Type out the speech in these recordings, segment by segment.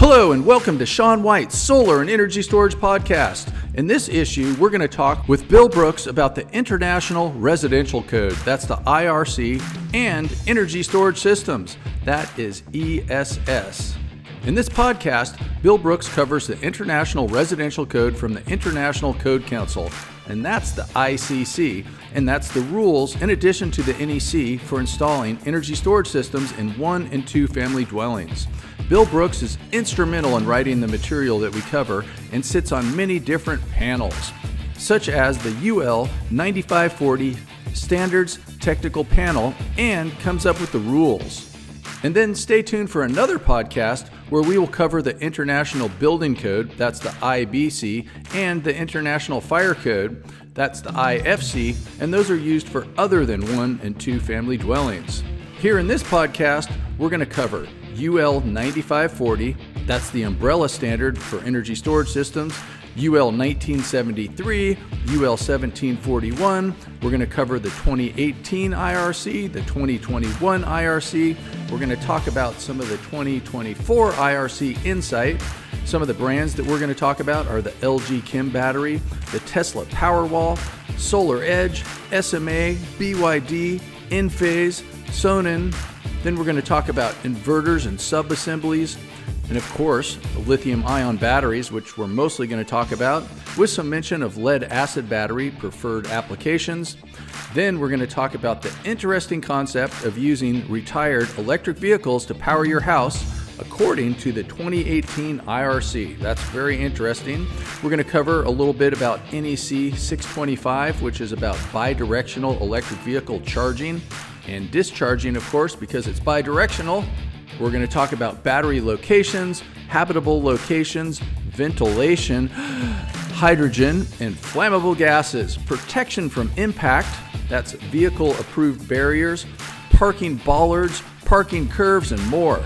Hello, and welcome to Sean White's Solar and Energy Storage Podcast. In this issue, we're going to talk with Bill Brooks about the International Residential Code, that's the IRC, and Energy Storage Systems, that is ESS. In this podcast, Bill Brooks covers the International Residential Code from the International Code Council, and that's the ICC, and that's the rules in addition to the NEC for installing energy storage systems in one and two family dwellings. Bill Brooks is instrumental in writing the material that we cover and sits on many different panels, such as the UL 9540 Standards Technical Panel, and comes up with the rules. And then stay tuned for another podcast where we will cover the International Building Code, that's the IBC, and the International Fire Code, that's the IFC, and those are used for other than one and two family dwellings. Here in this podcast, we're going to cover UL 9540, that's the umbrella standard for energy storage systems. UL 1973, UL 1741. We're going to cover the 2018 IRC, the 2021 IRC. We're going to talk about some of the 2024 IRC Insight. Some of the brands that we're going to talk about are the LG Chem battery, the Tesla Powerwall, Solar Edge, SMA, BYD, Enphase, Sonnen, then we're going to talk about inverters and subassemblies, and of course, lithium ion batteries, which we're mostly going to talk about, with some mention of lead acid battery preferred applications. Then we're going to talk about the interesting concept of using retired electric vehicles to power your house according to the 2018 IRC. That's very interesting. We're going to cover a little bit about NEC 625, which is about bidirectional electric vehicle charging and discharging, of course, because it's bidirectional. We're going to talk about battery locations, habitable locations, ventilation, hydrogen, and flammable gases, protection from impact, that's vehicle approved barriers, parking bollards, parking curbs, and more.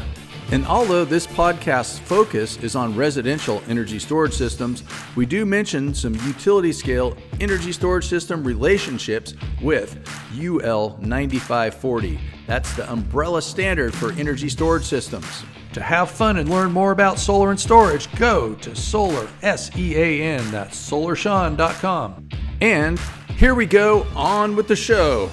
And although this podcast's focus is on residential energy storage systems, we do mention some utility scale energy storage system relationships with UL 9540. That's the umbrella standard for energy storage systems. To have fun and learn more about solar and storage, go to solar, S E A N, that's solarsean.com. And here we go, on with the show.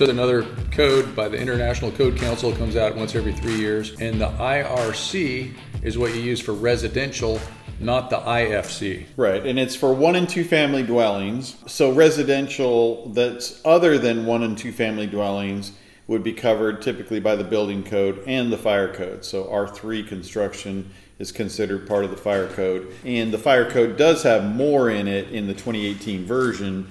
So another code by the International Code Council comes out once every three years, and the IRC is what you use for residential, not the IFC. Right, and it's for one and two family dwellings. So residential that's other than one and two family dwellings would be covered typically by the building code and the fire code. So R3 construction is considered part of the fire code. And the fire code does have more in it in the 2018 version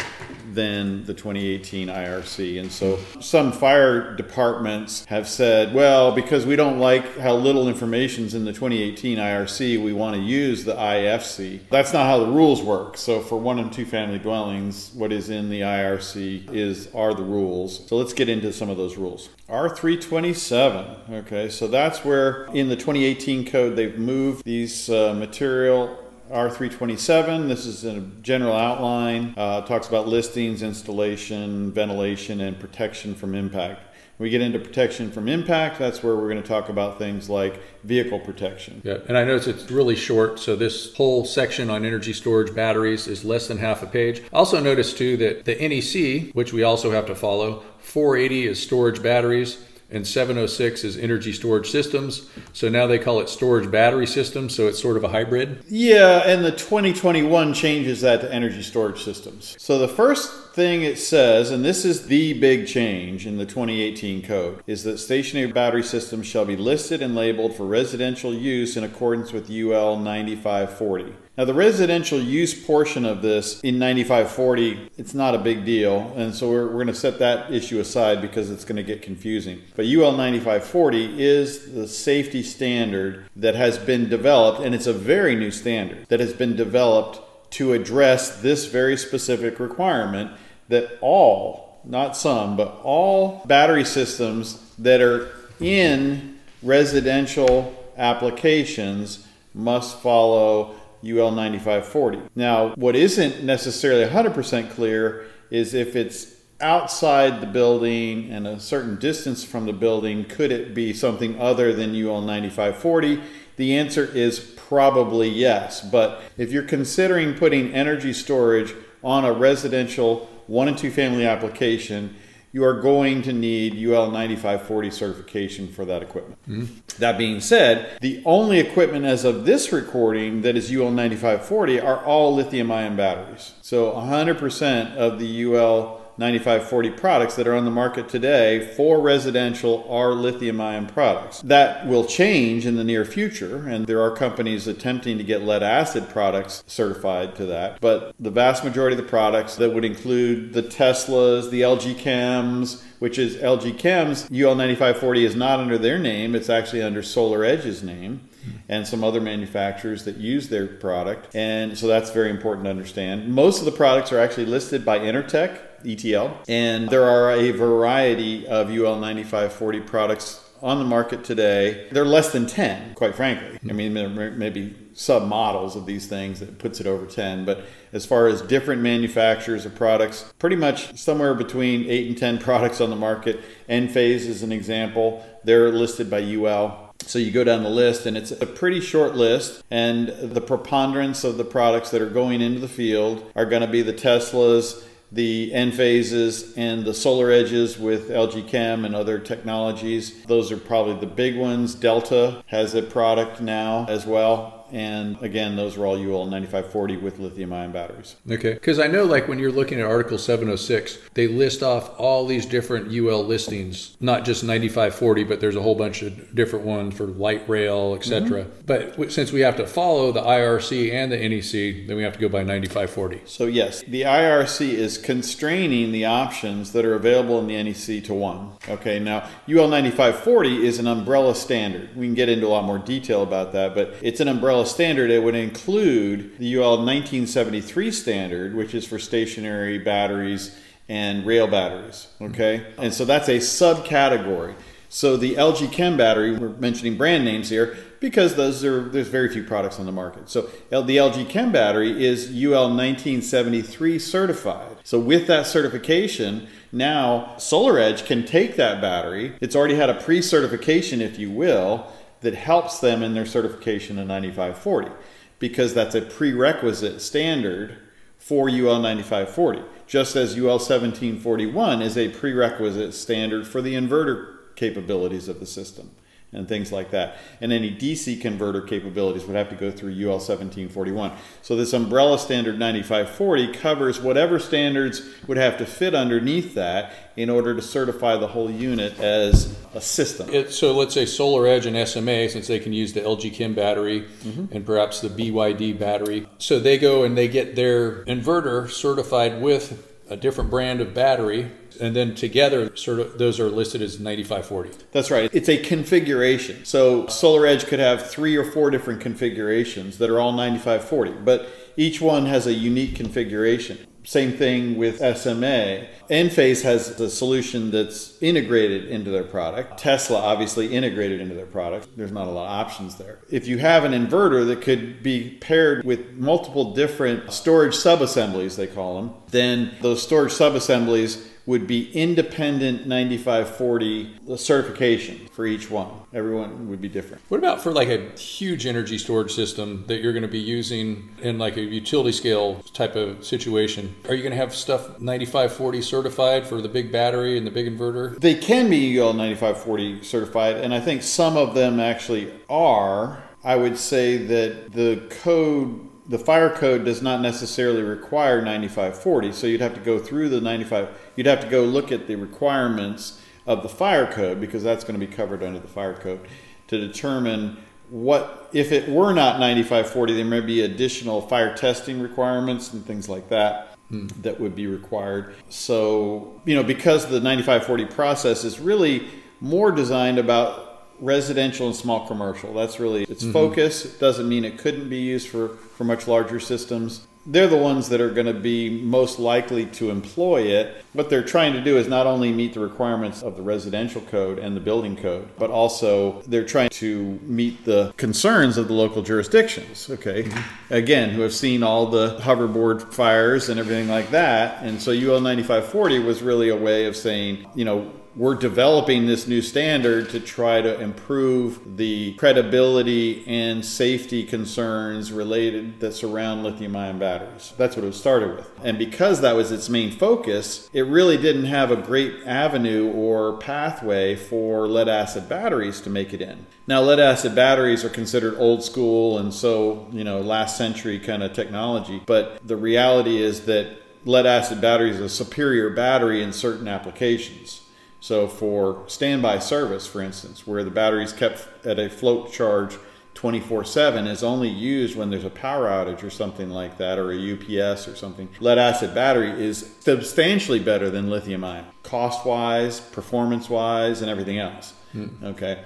than the 2018 IRC. And so some fire departments have said, well, because we don't like how little information's in the 2018 IRC, we want to use the IFC. That's not how the rules work. So for one and two family dwellings, what is in the IRC is are the rules. So let's get into some of those rules. R327. Okay, so that's where in the 2018 code they've moved these uh, material R327. This is a general outline. Uh, talks about listings, installation, ventilation, and protection from impact. we get into protection from impact, that's where we're going to talk about things like vehicle protection. Yeah, and I notice it's really short, so this whole section on energy storage batteries is less than half a page. Also notice too that the NEC, which we also have to follow, 480 is storage batteries and 706 is energy storage systems. So now they call it storage battery systems. So it's sort of a hybrid. Yeah, and the 2021 changes that to energy storage systems. So the first thing it says, and this is the big change in the 2018 code, is that stationary battery systems shall be listed and labeled for residential use in accordance with UL 9540. Now, the residential use portion of this in 9540, it's not a big deal. And so we're, we're going to set that issue aside because it's going to get confusing. But UL 9540 is the safety standard that has been developed, and it's a very new standard that has been developed to address this very specific requirement that all, not some, but all battery systems that are in residential applications must follow UL 9540. Now, what isn't necessarily 100% clear is if it's outside the building and a certain distance from the building, could it be something other than UL 9540? The answer is probably yes. But if you're considering putting energy storage on a residential one and two family application, you are going to need UL 9540 certification for that equipment. Mm-hmm. That being said, the only equipment as of this recording that is UL 9540 are all lithium ion batteries. So 100% of the UL 9540 products that are on the market today for residential are lithium ion products. That will change in the near future, and there are companies attempting to get lead acid products certified to that. But the vast majority of the products that would include the Teslas, the LG Chems, which is LG Chem's UL 9540 is not under their name, it's actually under Solar Edge's name and some other manufacturers that use their product. And so that's very important to understand. Most of the products are actually listed by Intertek ETL. And there are a variety of UL 9540 products on the market today. They're less than 10, quite frankly. I mean, there may be sub models of these things that puts it over 10, but as far as different manufacturers of products, pretty much somewhere between 8 and 10 products on the market. Enphase is an example. They're listed by UL. So you go down the list, and it's a pretty short list. And the preponderance of the products that are going into the field are going to be the Teslas, the Enphases and the solar edges with LG Chem and other technologies. Those are probably the big ones. Delta has a product now as well. And again, those are all UL 9540 with lithium ion batteries. Okay. Because I know, like, when you're looking at Article 706, they list off all these different UL listings, not just 9540, but there's a whole bunch of different ones for light rail, etc. Mm-hmm. But since we have to follow the IRC and the NEC, then we have to go by 9540. So, yes, the IRC is constraining the options that are available in the NEC to one. Okay. Now, UL 9540 is an umbrella standard. We can get into a lot more detail about that, but it's an umbrella umbrella standard, it would include the UL 1973 standard, which is for stationary batteries and rail batteries. Okay, and so that's a subcategory. So the LG Chem battery, we're mentioning brand names here because those are there's very few products on the market. So the LG Chem battery is UL 1973 certified. So with that certification, now SolarEdge can take that battery. It's already had a pre-certification, if you will, that helps them in their certification in 9540 because that's a prerequisite standard for UL 9540, just as UL 1741 is a prerequisite standard for the inverter capabilities of the system and things like that. And any DC converter capabilities would have to go through UL 1741. So this umbrella standard 9540 covers whatever standards would have to fit underneath that in order to certify the whole unit as a system. It, so let's say Solar Edge and SMA, since they can use the LG Chem battery mm-hmm. and perhaps the BYD battery, so they go and they get their inverter certified with a different brand of battery and then together sort of those are listed as 9540 that's right. It's a configuration. So solar edge could have three or four different configurations that are all 9540 but each one has a unique configuration same thing with SMA. Enphase has a solution that's integrated into their product. Tesla obviously integrated into their product. There's not a lot of options there. If you have an inverter that could be paired with multiple different storage subassemblies, they call them, then those storage subassemblies would be independent 9540 certification for each one. Everyone would be different. What about for like a huge energy storage system that you're going to be using in like a utility scale type of situation? Are you going to have stuff 9540 certified for the big battery and the big inverter? They can be UL 9540 certified, and I think some of them actually are. I would say that the code the fire code does not necessarily require 9540 so you'd have to go through the 95 you'd have to go look at the requirements of the fire code because that's going to be covered under the fire code to determine what if it were not 9540 there may be additional fire testing requirements and things like that hmm. that would be required so you know because the 9540 process is really more designed about residential and small commercial. That's really its mm-hmm. focus. It doesn't mean it couldn't be used for, for much larger systems. They're the ones that are going to be most likely to employ it. What they're trying to do is not only meet the requirements of the residential code and the building code, but also they're trying to meet the concerns of the local jurisdictions. Okay. Mm-hmm. Again, who have seen all the hoverboard fires and everything like that. And so UL 9540 was really a way of saying, you know, we're developing this new standard to try to improve the credibility and safety concerns related that surround lithium ion batteries. That's what it was started with. And because that was its main focus, it really didn't have a great avenue or pathway for lead acid batteries to make it in. Now, lead acid batteries are considered old school and so, you know, last century kind of technology. But the reality is that lead acid batteries are a superior battery in certain applications. So, for standby service, for instance, where the battery is kept at a float charge 24 7 is only used when there's a power outage or something like that, or a UPS or something. Lead acid battery is substantially better than lithium ion, cost wise, performance wise, and everything else. Mm. Okay.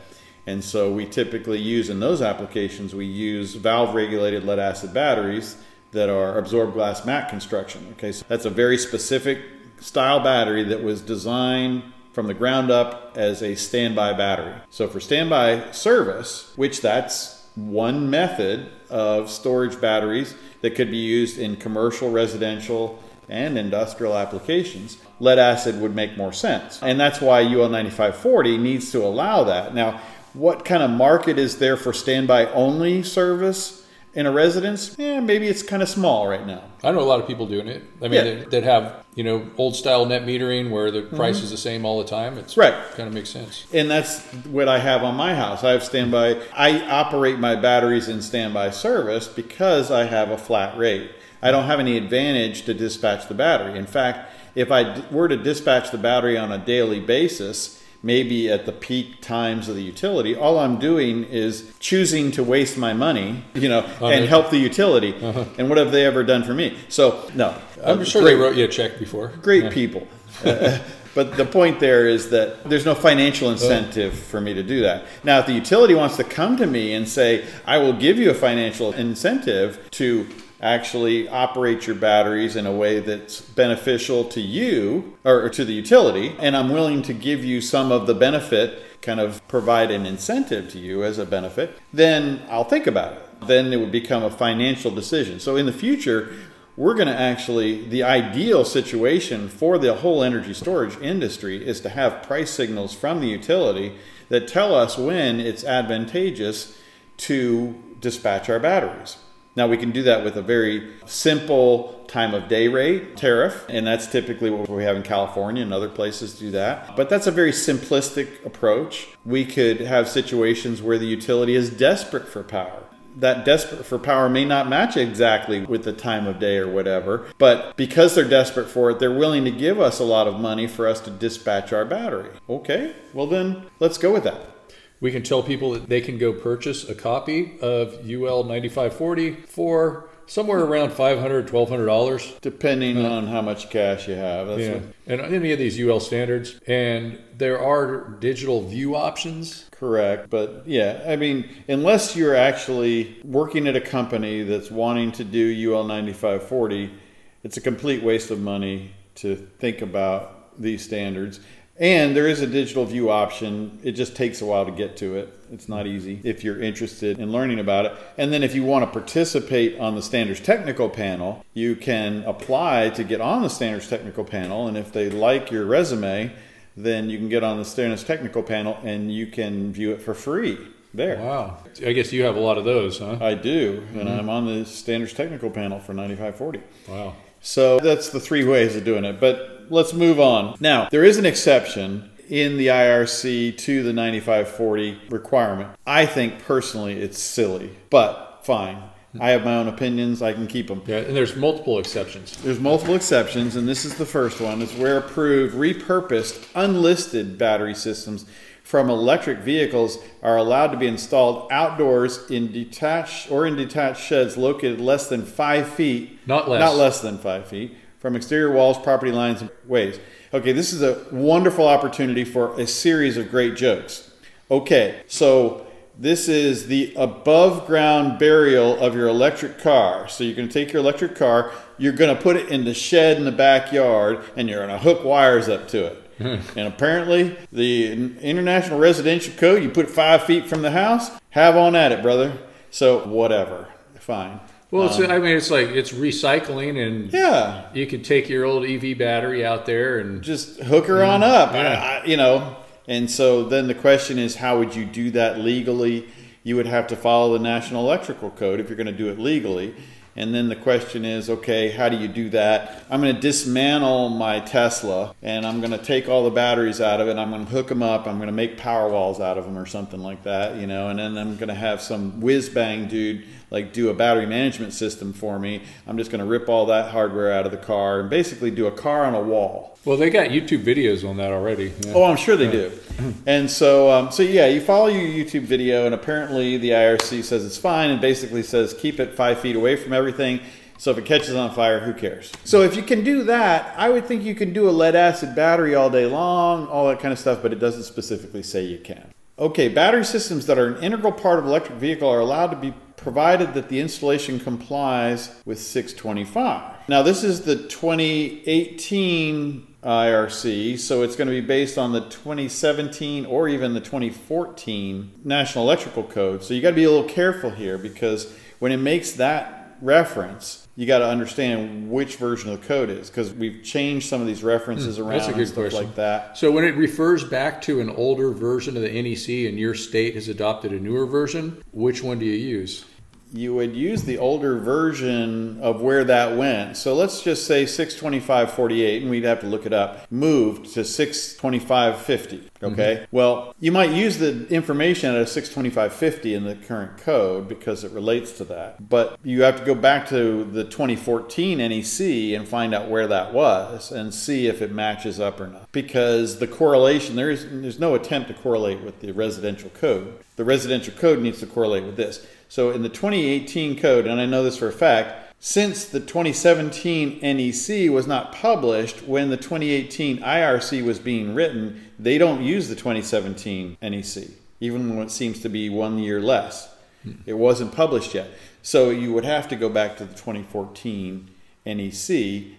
And so we typically use in those applications, we use valve regulated lead acid batteries that are absorbed glass mat construction. Okay, so that's a very specific style battery that was designed from the ground up as a standby battery. So for standby service, which that's one method of storage batteries that could be used in commercial, residential, and industrial applications, lead acid would make more sense. And that's why UL 9540 needs to allow that. Now, what kind of market is there for standby only service? In a residence, yeah, maybe it's kind of small right now. I know a lot of people doing it. I mean, yeah. that have you know old style net metering where the mm-hmm. price is the same all the time. It's right. Kind of makes sense. And that's what I have on my house. I have standby. I operate my batteries in standby service because I have a flat rate. I don't have any advantage to dispatch the battery. In fact, if I were to dispatch the battery on a daily basis maybe at the peak times of the utility, all I'm doing is choosing to waste my money, you know, and help the utility. Uh-huh. And what have they ever done for me? So, no. I'm uh, sure great, they wrote you a check before. Great yeah. people. uh, but the point there is that there's no financial incentive for me to do that. Now, if the utility wants to come to me and say, I will give you a financial incentive to actually operate your batteries in a way that's beneficial to you or to the utility, and I'm willing to give you some of the benefit, kind of provide an incentive to you as a benefit, then I'll think about it. Then it would become a financial decision. So in the future, we're going to actually, the ideal situation for the whole energy storage industry is to have price signals from the utility that tell us when it's advantageous to dispatch our batteries. Now we can do that with a very simple time of day rate tariff, and that's typically what we have in California and other places do that. But that's a very simplistic approach. We could have situations where the utility is desperate for power. That desperate for power may not match exactly with the time of day or whatever, but because they're desperate for it, they're willing to give us a lot of money for us to dispatch our battery. Okay, well then let's go with that we can tell people that they can go purchase a copy of UL 9540 for somewhere around $500 $1200 depending uh, on how much cash you have That's yeah. What... and any of these ul standards and there are digital view options. Correct but yeah i mean unless you're actually working at a company that's wanting to do ul 9540 it's a complete waste of money to think about these standards and there is a digital view option. It just takes a while to get to it. It's not easy if you're interested in learning about it. And then if you want to participate on the standards technical panel, you can apply to get on the standards technical panel. And if they like your resume, then you can get on the standards technical panel and you can view it for free there. Wow. I guess you have a lot of those, huh? I do. And mm-hmm. I'm on the standards technical panel for 9540. Wow. So that's the three ways of doing it. But let's move on. Now, there is an exception in the IRC to the 9540 requirement. I think personally it's silly, but fine. I have my own opinions. I can keep them. Yeah, and there's multiple exceptions. There's multiple exceptions, and this is the first one. It's where approved, repurposed, unlisted battery systems from electric vehicles are allowed to be installed outdoors in detached or in detached sheds located less than five feet, not less, not less than five feet from exterior walls, property lines, and ways. Okay, this is a wonderful opportunity for a series of great jokes. Okay, so this is the above ground burial of your electric car. So you're going to take your electric car, you're going to put it in the shed in the backyard, and you're going to hook wires up to it. Hmm. and apparently, the International Residential Code, you put five feet from the house, have on at it, brother. So, whatever. Fine. Well, it's, um, I mean, it's like it's recycling, and Yeah, you could take your old EV battery out there and just hook her on mm, up. Yeah. I- you know, and so then the question is, how would you do that legally? You would have to follow the National Electrical Code if you're going to do it legally. And then the question is, okay, how do you do that? I'm going to dismantle my Tesla and I'm going to take all the batteries out of it. I'm going to hook them up. I'm going to make power walls out of them or something like that, you know. And then I'm going to have some whiz bang dude like do a battery management system for me. I'm just going to rip all that hardware out of the car and basically do a car on a wall. well, they got YouTube videos on that already. Yeah. Oh, I'm sure they do. And so, um, so yeah, you follow your YouTube video, and apparently the IRC says it's fine, and basically says keep it five feet away from everything. So if it catches on fire, who cares? So if you can do that, I would think you can do a lead acid battery all day long, all that kind of stuff, but it doesn't specifically say you can. Okay, battery systems that are an integral part of electric vehicle are allowed to be provided that the installation complies with 625. Now, this is the 2018 IRC, so it's going to be based on the 2017 or even the 2014 National Electrical Code. So you got to be a little careful here because when it makes that reference, you got to understand which version of the code is because we've changed some of these references around Hmm, that's a good and stuff question. like that. So when it refers back to an older version of the NEC and your state has adopted a newer version, which one do you use? You would use the older version of where that went. So let's just say 625.48, and we'd have to look it up, moved to 625.50. Mm-hmm. Okay. Well, you might use the information at a 625.50 in the current code because it relates to that. But you have to go back to the 2014 NEC and find out where that was and see if it matches up or not. Because the correlation, there is, there's no attempt to correlate with the residential code. The residential code needs to correlate with this. So in the 2018 code, and I know this for a fact, since the 2017 NEC was not published when the 2018 IRC was being written, they don't use the 2017 NEC, even when it seems to be one year less. It wasn't published yet. So you would have to go back to the 2014 NEC,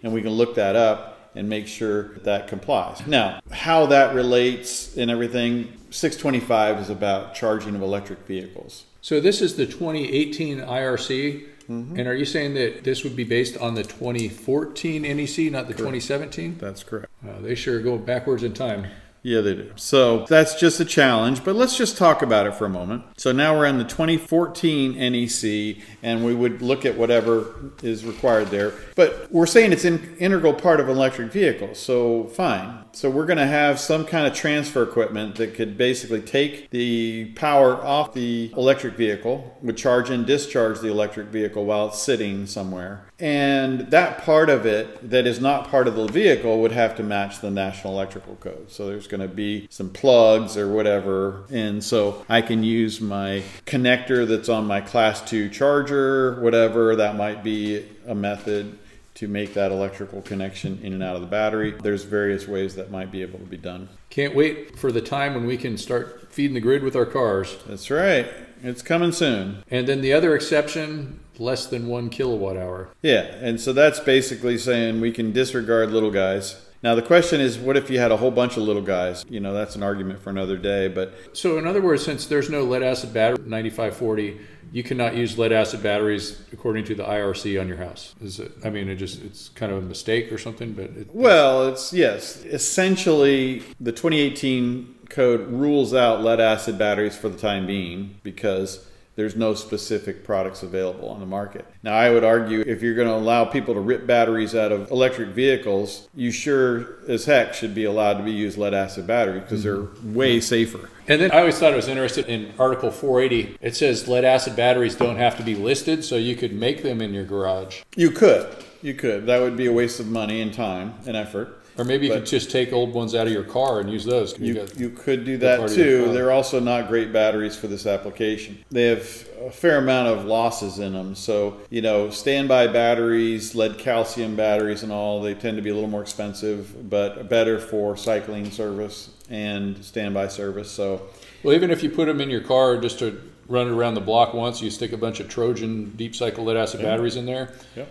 and we can look that up and make sure that that complies. Now, how that relates and everything, 625 is about charging of electric vehicles. So this is the 2018 IRC, Mm-hmm. and are you saying that this would be based on the 2014 NEC, not the 2017? That's correct. Uh, they sure go backwards in time. Yeah, they do. So that's just a challenge, but let's just talk about it for a moment. So now we're in the 2014 NEC, and we would look at whatever is required there. But we're saying it's an integral part of an electric vehicle, so fine. So we're going to have some kind of transfer equipment that could basically take the power off the electric vehicle, would charge and discharge the electric vehicle while it's sitting somewhere. And that part of it that is not part of the vehicle would have to match the National Electrical Code. So there's going to be some plugs or whatever. And so I can use my connector that's on my class 2 charger, whatever. That might be a method to make that electrical connection in and out of the battery. There's various ways that might be able to be done. Can't wait for the time when we can start feeding the grid with our cars. That's right. It's coming soon. And then the other exception, less than one kilowatt hour. Yeah, and so that's basically saying we can disregard little guys. Now the question is, what if you had a whole bunch of little guys? You know, that's an argument for another day. But So in other words, since there's no lead acid battery 9540, you cannot use lead acid batteries according to the IRC on your house. Is it? I mean, it just it's kind of a mistake or something, but it, well, it's yes, essentially the 2018 code rules out lead acid batteries for the time being because there's no specific products available on the market. Now, I would argue if you're going to allow people to rip batteries out of electric vehicles, you sure as heck should be allowed to be used lead acid batteries because they're mm-hmm. way safer. And then I always thought I was interested in Article 480. It says lead acid batteries don't have to be listed, so you could make them in your garage. You could. You could. That would be a waste of money and time and effort. Or maybe you But- could just take old ones out of your car and use those. you You, you could do that too. They're also not great batteries for this application. They have a fair amount of losses in them. So, you know, standby batteries, lead calcium batteries, and all, they tend to be a little more expensive, but better for cycling service and standby service. So, well, even if you put them in your car just to run it around the block once, you stick a bunch of Trojan deep cycle lead acid batteries in there, Yep.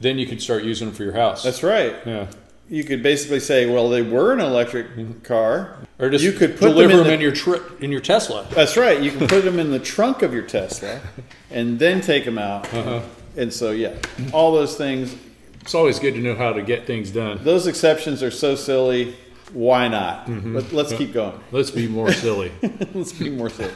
then you can start using them for your house. that's right. yeah. You could basically say, well, they were an electric car. Or just you could put deliver them in, them the- in your tri- in your Tesla. That's right. You can put them in the trunk of your Tesla and then take them out uh-huh. And so, yeah, all those things, It's always good to know how to get things done. those exceptions are so silly. Why not? Mm-hmm. Let, let's keep going. Let's be more silly. Let's be more silly.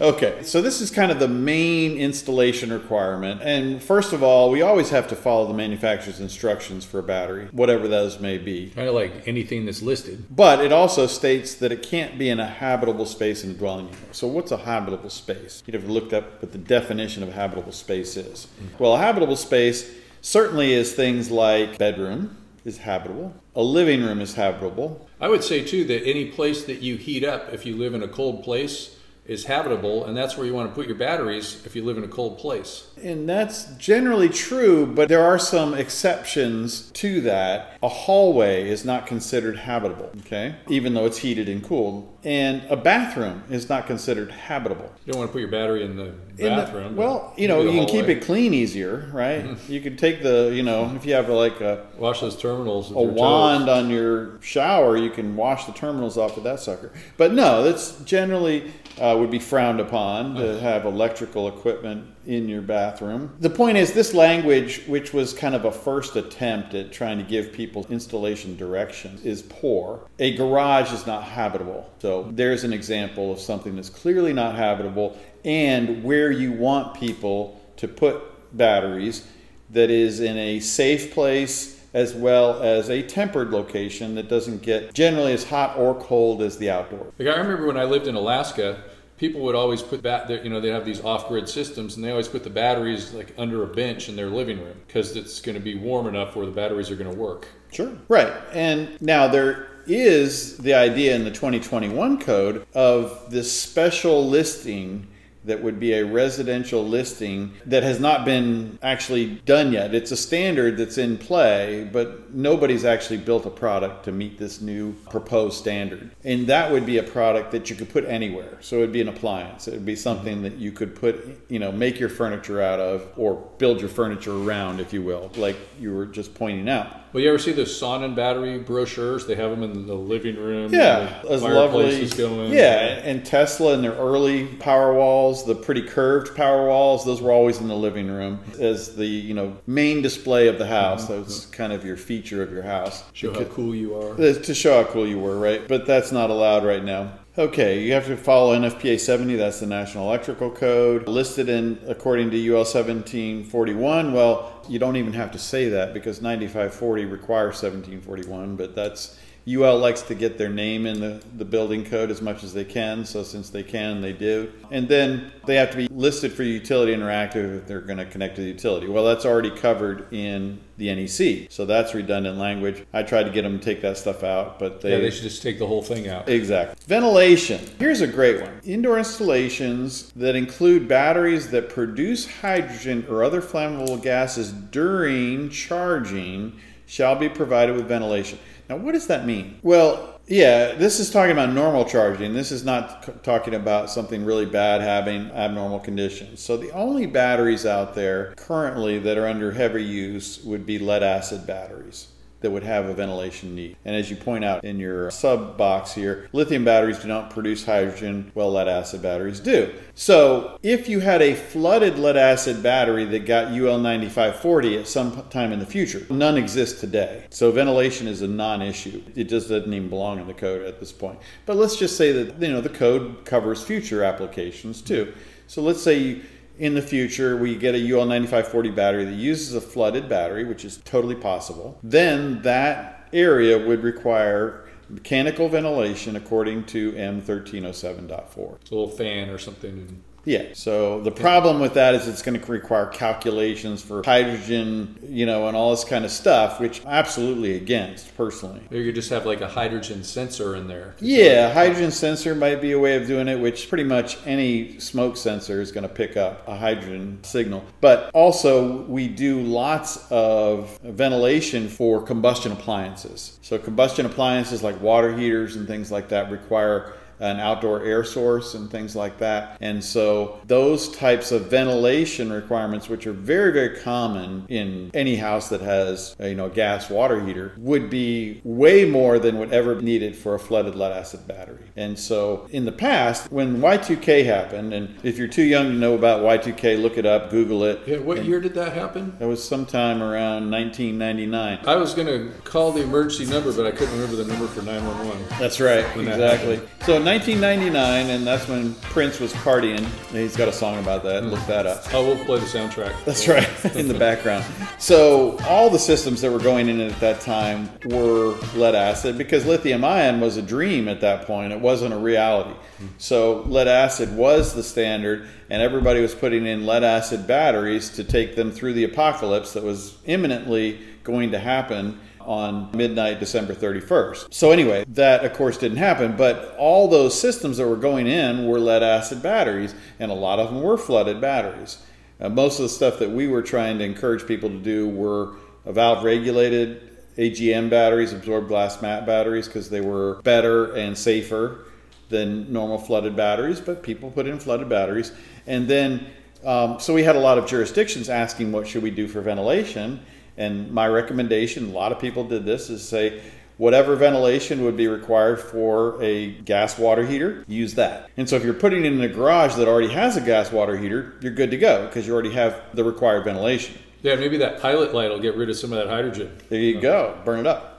Okay, so this is kind of the main installation requirement. And first of all, we always have to follow the manufacturer's instructions for a battery, whatever those may be. kind of like anything that's listed. But it also states that it can't be in a habitable space in a dwelling unit. So, what's a habitable space? You'd have looked up what the definition of habitable space is. Mm. Well, a habitable space certainly is things like bedroom is habitable, a living room is habitable, I would say too that any place that you heat up, if you live in a cold place, is habitable, and that's where you want to put your batteries if you live in a cold place. And that's generally true, but there are some exceptions to that. A hallway is not considered habitable, okay? Even though it's heated and cooled. And a bathroom is not considered habitable. You don't want to put your battery in the In the- bathroom. well, you know, you can keep it clean easier, right? you could take the, you know, if you have like a, Wash those terminals. A wand on your shower, you can wash the terminals off with that sucker. But no, that's generally uh, would be frowned upon to have electrical equipment in your bathroom. The point is, this language, which was kind of a first attempt at trying to give people installation direction, is poor. A garage is not habitable. So there's an example of something that's clearly not habitable and where you want people to put batteries that is in a safe place as well as a tempered location that doesn't get generally as hot or cold as the outdoor. Like I remember when I lived in Alaska, people would always put bat. You know, they have these off-grid systems, and they always put the batteries like under a bench in their living room because it's going to be warm enough where the batteries are going to work. Sure. Right. And now there is the idea in the 2021 code of this special listing that would be a residential listing that has not been actually done yet. It's a standard that's in play, but nobody's actually built a product to meet this new proposed standard. And that would be a product that you could put anywhere. So it would be an appliance. It would be something that you could put, you know, make your furniture out of or build your furniture around, if you will, like you were just pointing out. Well, you ever see those Sonnen battery brochures? They have them in the living room. Yeah, as lovely. going. Yeah, and Tesla and their early power walls, the pretty curved power walls, those were always in the living room as the you know main display of the house. Mm-hmm. That was kind of your feature of your house show how cool you are. to show how cool you were, right? But that's not allowed right now. Okay, you have to follow NFPA 70, that's the National Electrical Code. Listed in according to UL 1741, well, you don't even have to say that because 9540 requires 1741, but that's UL likes to get their name in the, the building code as much as they can, so since they can, they do. And then they have to be listed for utility interactive if they're going to connect to the utility. Well, that's already covered in the NEC, so that's redundant language. I tried to get them to take that stuff out, but they, Yeah, they should just take the whole thing out. Exactly. Ventilation. Here's a great one. Indoor installations that include batteries that produce hydrogen or other flammable gases during charging shall be provided with ventilation. Now, what does that mean? Well, yeah, this is talking about normal charging. This is not c- talking about something really bad having abnormal conditions. So, the only batteries out there currently that are under heavy use would be lead acid batteries that would have a ventilation need. And as you point out in your sub box here, lithium batteries do not produce hydrogen, well, lead acid batteries do. So if you had a flooded lead acid battery that got UL 9540 at some time in the future, none exist today. So ventilation is a non issue. It just doesn't even belong in the code at this point. But let's just say that, you know, the code covers future applications too. So let's say you in the future we get a UL 9540 battery that uses a flooded battery, which is totally possible, then that area would require mechanical ventilation according to M1307.4. It's a little fan or something. Yeah. So the problem with that is it's going to require calculations for hydrogen, you know, and all this kind of stuff, which I'm absolutely against personally. Or you could just have like a hydrogen sensor in there. Yeah, hydrogen sensor might be a way of doing it, which pretty much any smoke sensor is going to pick up a hydrogen signal. But also, we do lots of ventilation for combustion appliances. So, combustion appliances like water heaters and things like that require an outdoor air source and things like that. And so those types of ventilation requirements, which are very, very common in any house that has you know a gas water heater, would be way more than would ever be needed for a flooded lead acid battery. And so in the past, when Y2K happened, and if you're too young to know about Y2K, look it up, Google it. Yeah, what year did that happen? That was sometime around 1999. I was going to call the emergency number, but I couldn't remember the number for 911. That's right, When that exactly. So 1999, and that's when Prince was partying. He's got a song about that. Look that up. Oh, we'll play the soundtrack. That's right, in the background. So all the systems that were going in at that time were lead acid because lithium ion was a dream at that point. It wasn't a reality. So lead acid was the standard, and everybody was putting in lead acid batteries to take them through the apocalypse that was imminently going to happen on midnight December 31st. So anyway, that of course didn't happen, but all those systems that were going in were lead acid batteries, and a lot of them were flooded batteries. Uh, most of the stuff that we were trying to encourage people to do were valve regulated AGM batteries, absorbed glass mat batteries, because they were better and safer than normal flooded batteries, but people put in flooded batteries. And then, um, so we had a lot of jurisdictions asking what should we do for ventilation. And my recommendation, a lot of people did this, is say, whatever ventilation would be required for a gas water heater, use that. And so if you're putting it in a garage that already has a gas water heater, you're good to go because you already have the required ventilation. Yeah, maybe that pilot light will get rid of some of that hydrogen. There you go, oh. burn it up.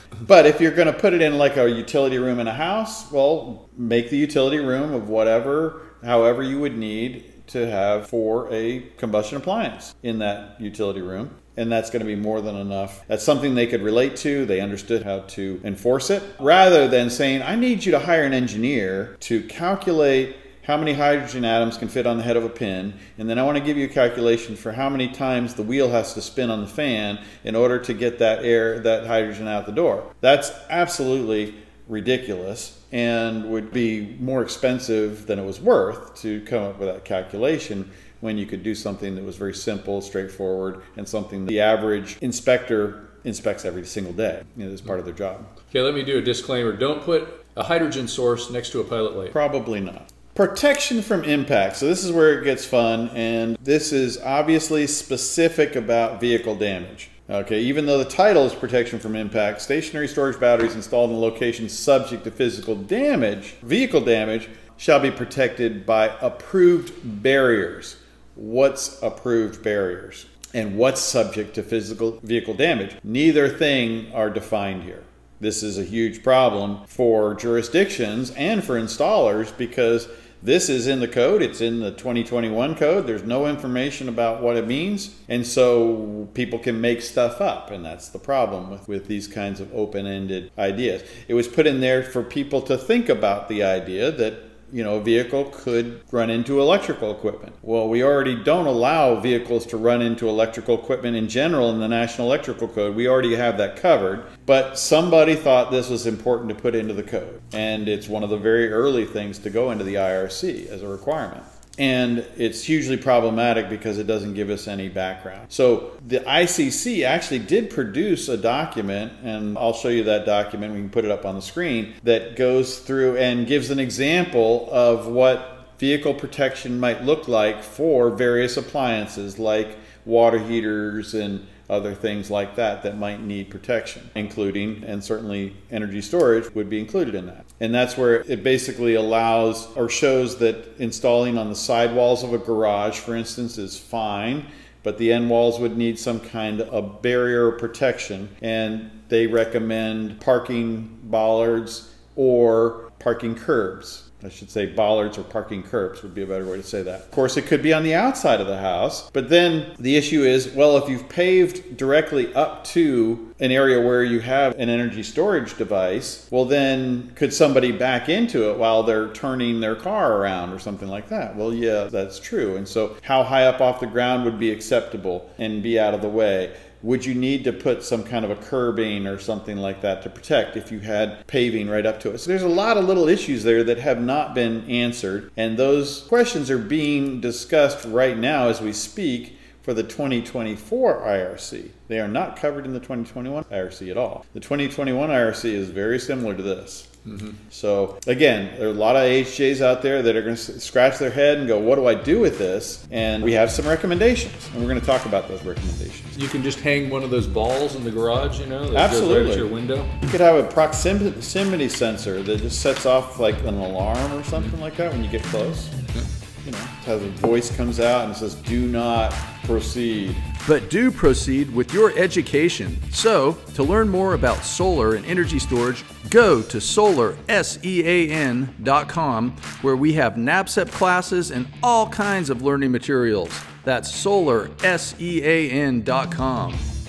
but if you're going to put it in like a utility room in a house, well, make the utility room of whatever, however you would need to have for a combustion appliance in that utility room. And that's going to be more than enough. That's something they could relate to. They understood how to enforce it. Rather than saying, I need you to hire an engineer to calculate how many hydrogen atoms can fit on the head of a pin, and then I want to give you a calculation for how many times the wheel has to spin on the fan in order to get that air, that hydrogen out the door. That's absolutely ridiculous and would be more expensive than it was worth to come up with that calculation when you could do something that was very simple, straightforward, and something the average inspector inspects every single day you know, as part of their job. Okay, let me do a disclaimer. Don't put a hydrogen source next to a pilot light. Probably not. Protection from impact. So, this is where it gets fun, and this is obviously specific about vehicle damage. Okay, even though the title is protection from impact, stationary storage batteries installed in locations subject to physical damage, vehicle damage, shall be protected by approved barriers. What's approved barriers? And what's subject to physical vehicle damage? Neither thing are defined here. This is a huge problem for jurisdictions and for installers because this is in the code. It's in the 2021 code. There's no information about what it means. And so people can make stuff up. And that's the problem with, with these kinds of open ended ideas. It was put in there for people to think about the idea that you know, a vehicle could run into electrical equipment. Well, we already don't allow vehicles to run into electrical equipment in general in the National Electrical Code. We already have that covered. But somebody thought this was important to put into the code. And it's one of the very early things to go into the IRC as a requirement. And it's hugely problematic because it doesn't give us any background. So the ICC actually did produce a document, and I'll show you that document. We can put it up on the screen that goes through and gives an example of what vehicle protection might look like for various appliances like water heaters and other things like that that might need protection, including and certainly energy storage would be included in that. And that's where it basically allows or shows that installing on the sidewalls of a garage, for instance, is fine, but the end walls would need some kind of barrier protection. And they recommend parking bollards or parking curbs. I should say bollards or parking curbs would be a better way to say that. Of course, it could be on the outside of the house, but then the issue is well, if you've paved directly up to an area where you have an energy storage device, well, then could somebody back into it while they're turning their car around or something like that? Well, yeah, that's true. And so, how high up off the ground would be acceptable and be out of the way? Would you need to put some kind of a curbing or something like that to protect if you had paving right up to it? So there's a lot of little issues there that have not been answered, and those questions are being discussed right now as we speak for the 2024 IRC. They are not covered in the 2021 IRC at all. The 2021 IRC is very similar to this. Mm-hmm. So again, there are a lot of AHJs out there that are going to scratch their head and go, "What do I do with this?" And we have some recommendations, and we're going to talk about those recommendations. You can just hang one of those balls in the garage, you know, Absolutely. right at your window. You could have a proximity sensor that just sets off like an alarm or something like that when you get close. Mm-hmm. You know, has a voice comes out and it says, "Do not proceed." But do proceed with your education. So, to learn more about solar and energy storage, go to solarsean.com where we have NABCEP classes and all kinds of learning materials. That's solarsean.com.